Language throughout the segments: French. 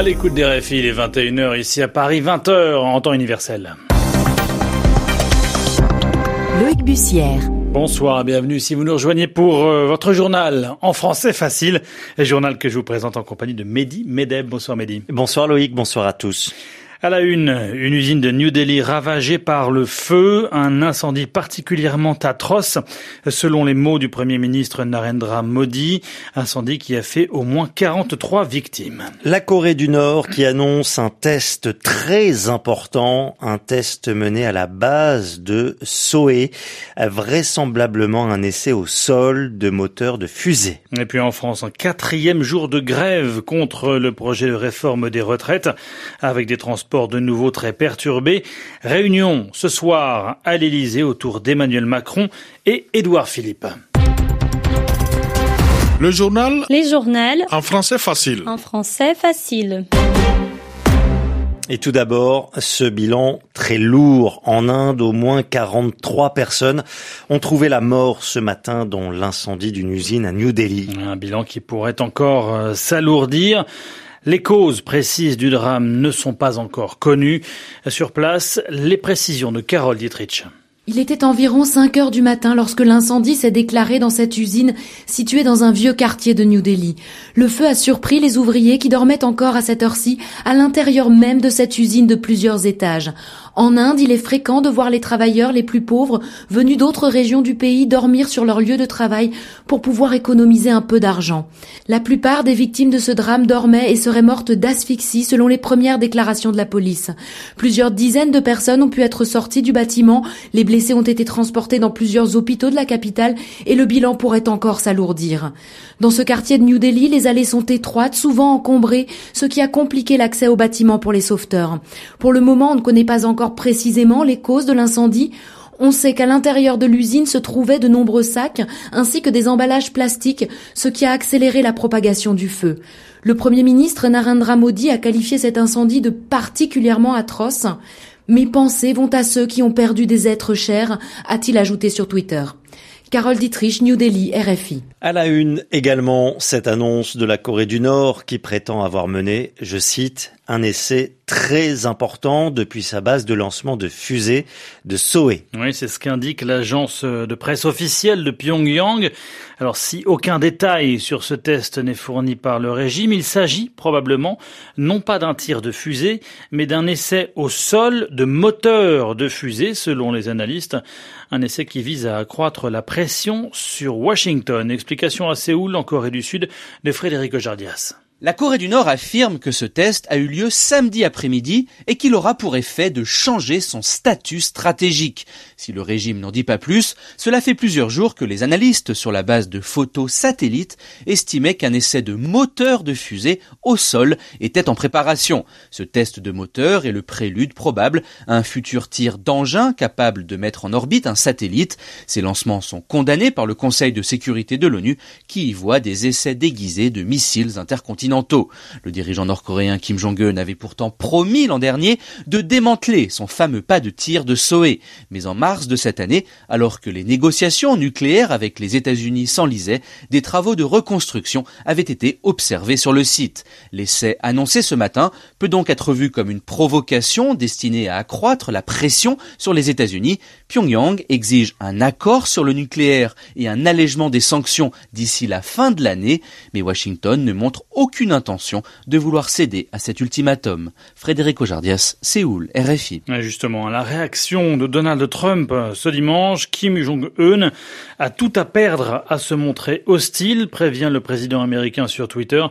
À l'écoute des RFI, il est 21h ici à Paris, 20h en temps universel. Loïc Bussière. Bonsoir, bienvenue si vous nous rejoignez pour euh, votre journal en français facile, journal que je vous présente en compagnie de Mehdi Medeb. Bonsoir Mehdi. Bonsoir Loïc, bonsoir à tous. À la une, une usine de New Delhi ravagée par le feu, un incendie particulièrement atroce, selon les mots du Premier ministre Narendra Modi, incendie qui a fait au moins 43 victimes. La Corée du Nord qui annonce un test très important, un test mené à la base de Soé, vraisemblablement un essai au sol de moteurs de fusée. Et puis en France, un quatrième jour de grève contre le projet de réforme des retraites, avec des transports de nouveau très perturbé. Réunion ce soir à l'Elysée autour d'Emmanuel Macron et Édouard Philippe. Le journal Les journaux en français facile. En français facile. Et tout d'abord, ce bilan très lourd. En Inde, au moins 43 personnes ont trouvé la mort ce matin dans l'incendie d'une usine à New Delhi. Un bilan qui pourrait encore euh, s'alourdir. Les causes précises du drame ne sont pas encore connues. Sur place, les précisions de Carole Dietrich. Il était environ 5 heures du matin lorsque l'incendie s'est déclaré dans cette usine située dans un vieux quartier de New Delhi. Le feu a surpris les ouvriers qui dormaient encore à cette heure-ci à l'intérieur même de cette usine de plusieurs étages. En Inde, il est fréquent de voir les travailleurs les plus pauvres venus d'autres régions du pays dormir sur leur lieu de travail pour pouvoir économiser un peu d'argent. La plupart des victimes de ce drame dormaient et seraient mortes d'asphyxie selon les premières déclarations de la police. Plusieurs dizaines de personnes ont pu être sorties du bâtiment, les blessés ont été transportés dans plusieurs hôpitaux de la capitale et le bilan pourrait encore s'alourdir. Dans ce quartier de New Delhi, les allées sont étroites, souvent encombrées, ce qui a compliqué l'accès au bâtiment pour les sauveteurs. Pour le moment, on ne connaît pas encore précisément les causes de l'incendie. On sait qu'à l'intérieur de l'usine se trouvaient de nombreux sacs ainsi que des emballages plastiques, ce qui a accéléré la propagation du feu. Le Premier ministre Narendra Modi a qualifié cet incendie de particulièrement atroce. Mes pensées vont à ceux qui ont perdu des êtres chers, a-t-il ajouté sur Twitter. Carole Dietrich, New Delhi, RFI. À la une également, cette annonce de la Corée du Nord qui prétend avoir mené, je cite, un essai très important depuis sa base de lancement de fusée de Soé. Oui, c'est ce qu'indique l'agence de presse officielle de Pyongyang. Alors si aucun détail sur ce test n'est fourni par le régime, il s'agit probablement non pas d'un tir de fusée, mais d'un essai au sol de moteur de fusée, selon les analystes. Un essai qui vise à accroître la pression sur Washington. Explication à Séoul, en Corée du Sud, de Frédéric Ojardias. La Corée du Nord affirme que ce test a eu lieu samedi après-midi et qu'il aura pour effet de changer son statut stratégique. Si le régime n'en dit pas plus, cela fait plusieurs jours que les analystes sur la base de photos satellites estimaient qu'un essai de moteur de fusée au sol était en préparation. Ce test de moteur est le prélude probable à un futur tir d'engin capable de mettre en orbite un satellite. Ces lancements sont condamnés par le Conseil de sécurité de l'ONU qui y voit des essais déguisés de missiles intercontinentaux le dirigeant nord-coréen Kim Jong-un avait pourtant promis l'an dernier de démanteler son fameux pas de tir de Soé. Mais en mars de cette année, alors que les négociations nucléaires avec les États-Unis s'enlisaient, des travaux de reconstruction avaient été observés sur le site. L'essai annoncé ce matin peut donc être vu comme une provocation destinée à accroître la pression sur les États-Unis. Pyongyang exige un accord sur le nucléaire et un allègement des sanctions d'ici la fin de l'année, mais Washington ne montre aucune intention de vouloir céder à cet ultimatum. Frédéric Ojardias, Séoul, RFI. Justement, la réaction de Donald Trump euh, ce dimanche, Kim Jong-un a tout à perdre à se montrer hostile, prévient le président américain sur Twitter.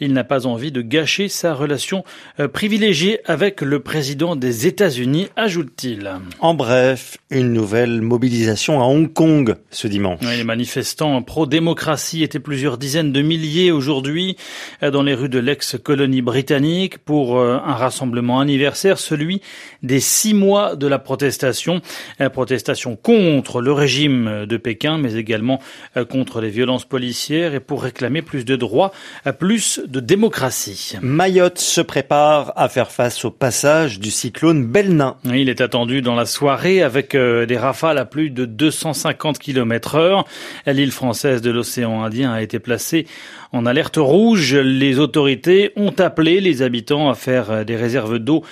Il n'a pas envie de gâcher sa relation euh, privilégiée avec le président des États-Unis, ajoute-t-il. En bref, une nouvelle mobilisation à Hong Kong ce dimanche. les manifestants pro-démocratie étaient plusieurs dizaines de milliers aujourd'hui dans les rues de l'ex-colonie britannique pour euh, un rassemblement anniversaire, celui des six mois de la protestation. La protestation contre le régime de Pékin, mais également euh, contre les violences policières et pour réclamer plus de droits, euh, plus de démocratie. Mayotte se prépare à faire face au passage du cyclone Belna. Il est attendu dans la soirée avec euh, des rafales à plus de 250 km heure. L'île française de l'océan Indien a été placée en alerte rouge. Les autorités ont appelé les habitants à faire euh, des réserves d'eau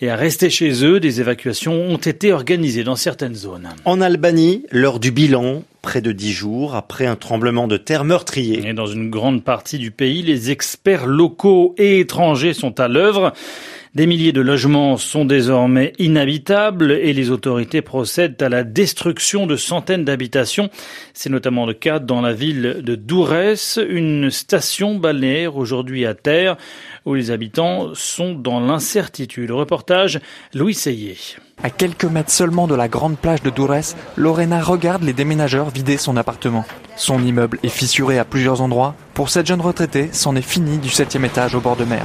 et à rester chez eux. Des évacuations ont été organisées dans certaines zones. En Albanie, l'heure du bilan, près de dix jours après un tremblement de terre meurtrier. Et dans une grande partie du pays, les experts locaux et étrangers sont à l'œuvre. Des milliers de logements sont désormais inhabitables et les autorités procèdent à la destruction de centaines d'habitations. C'est notamment le cas dans la ville de Dourès, une station balnéaire aujourd'hui à terre où les habitants sont dans l'incertitude. Reportage Louis Seyé. À quelques mètres seulement de la grande plage de Dourès, Lorena regarde les déménageurs vider son appartement. Son immeuble est fissuré à plusieurs endroits. Pour cette jeune retraitée, c'en est fini du septième étage au bord de mer.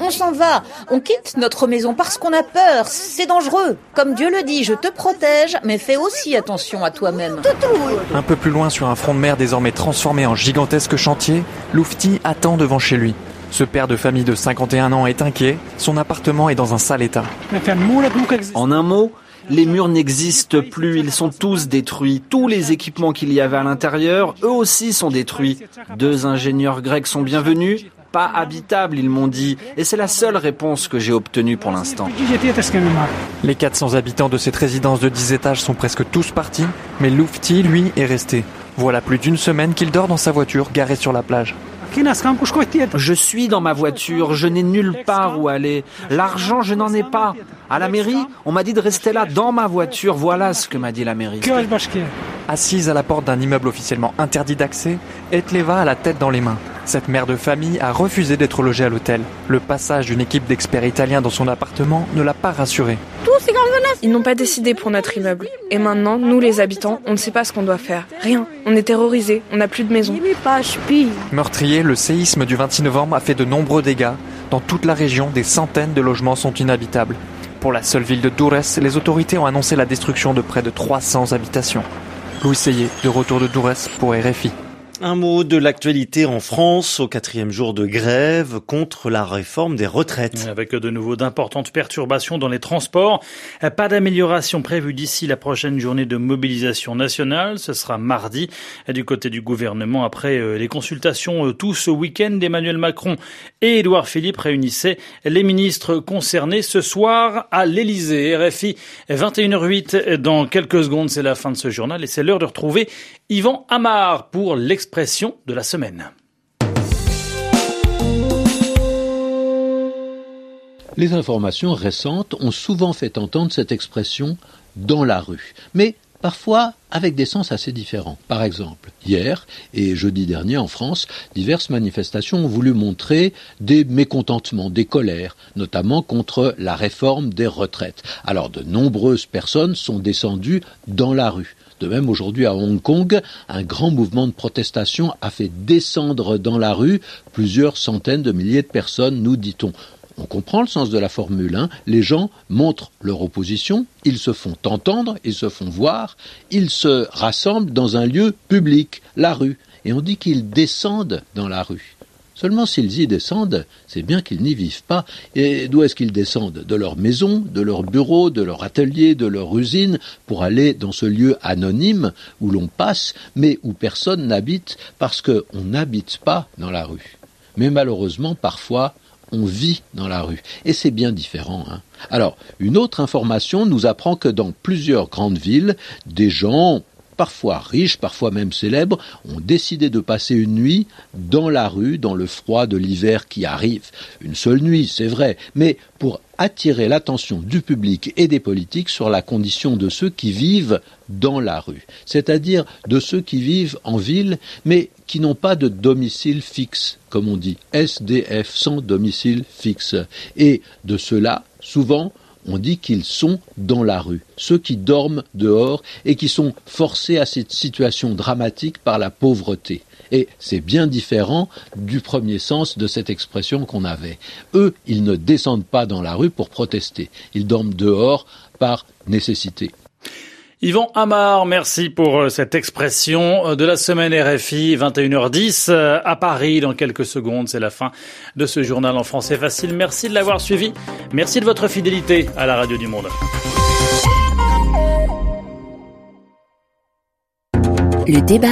On s'en va. On quitte notre maison parce qu'on a peur. C'est dangereux. Comme Dieu le dit, je te protège, mais fais aussi attention à toi-même. Un peu plus loin sur un front de mer désormais transformé en gigantesque chantier, Loufti attend devant chez lui. Ce père de famille de 51 ans est inquiet, son appartement est dans un sale état. En un mot, les murs n'existent plus, ils sont tous détruits. Tous les équipements qu'il y avait à l'intérieur, eux aussi sont détruits. Deux ingénieurs grecs sont bienvenus, pas habitables, ils m'ont dit, et c'est la seule réponse que j'ai obtenue pour l'instant. Les 400 habitants de cette résidence de 10 étages sont presque tous partis, mais Loufti, lui, est resté. Voilà plus d'une semaine qu'il dort dans sa voiture garée sur la plage. Je suis dans ma voiture, je n'ai nulle part où aller. L'argent, je n'en ai pas. À la mairie, on m'a dit de rester là dans ma voiture. Voilà ce que m'a dit la mairie. Assise à la porte d'un immeuble officiellement interdit d'accès, Etleva a la tête dans les mains. Cette mère de famille a refusé d'être logée à l'hôtel. Le passage d'une équipe d'experts italiens dans son appartement ne l'a pas rassurée. Ils n'ont pas décidé pour notre immeuble. Et maintenant, nous les habitants, on ne sait pas ce qu'on doit faire. Rien. On est terrorisés, on n'a plus de maison. Meurtrier, le séisme du 26 novembre a fait de nombreux dégâts. Dans toute la région, des centaines de logements sont inhabitables. Pour la seule ville de Dourès, les autorités ont annoncé la destruction de près de 300 habitations. Louis Seyé, de retour de Dourès pour RFI. Un mot de l'actualité en France au quatrième jour de grève contre la réforme des retraites. Avec de nouveau d'importantes perturbations dans les transports. Pas d'amélioration prévue d'ici la prochaine journée de mobilisation nationale. Ce sera mardi du côté du gouvernement après euh, les consultations euh, tout ce week-end d'Emmanuel Macron et Édouard Philippe réunissaient les ministres concernés ce soir à l'Elysée. RFI 21h08 dans quelques secondes. C'est la fin de ce journal et c'est l'heure de retrouver Yvan Amar pour l'expression de la semaine. Les informations récentes ont souvent fait entendre cette expression dans la rue, mais parfois avec des sens assez différents. Par exemple, hier et jeudi dernier en France, diverses manifestations ont voulu montrer des mécontentements, des colères, notamment contre la réforme des retraites. Alors de nombreuses personnes sont descendues dans la rue. De même, aujourd'hui à Hong Kong, un grand mouvement de protestation a fait descendre dans la rue plusieurs centaines de milliers de personnes, nous dit-on. On comprend le sens de la Formule 1. Les gens montrent leur opposition, ils se font entendre, ils se font voir, ils se rassemblent dans un lieu public, la rue. Et on dit qu'ils descendent dans la rue. Seulement s'ils y descendent, c'est bien qu'ils n'y vivent pas. Et d'où est-ce qu'ils descendent? De leur maison, de leur bureau, de leur atelier, de leur usine, pour aller dans ce lieu anonyme où l'on passe, mais où personne n'habite, parce qu'on n'habite pas dans la rue. Mais malheureusement, parfois, on vit dans la rue. Et c'est bien différent. Hein. Alors, une autre information nous apprend que dans plusieurs grandes villes, des gens parfois riches, parfois même célèbres, ont décidé de passer une nuit dans la rue, dans le froid de l'hiver qui arrive. Une seule nuit, c'est vrai, mais pour attirer l'attention du public et des politiques sur la condition de ceux qui vivent dans la rue, c'est-à-dire de ceux qui vivent en ville, mais qui n'ont pas de domicile fixe, comme on dit, SDF, sans domicile fixe. Et de ceux-là, souvent, on dit qu'ils sont dans la rue, ceux qui dorment dehors et qui sont forcés à cette situation dramatique par la pauvreté. Et c'est bien différent du premier sens de cette expression qu'on avait. Eux, ils ne descendent pas dans la rue pour protester, ils dorment dehors par nécessité. Yvan Amar, merci pour euh, cette expression euh, de la semaine RFI, 21h10 euh, à Paris. Dans quelques secondes, c'est la fin de ce journal en français facile. Merci de l'avoir suivi. Merci de votre fidélité à la Radio du Monde.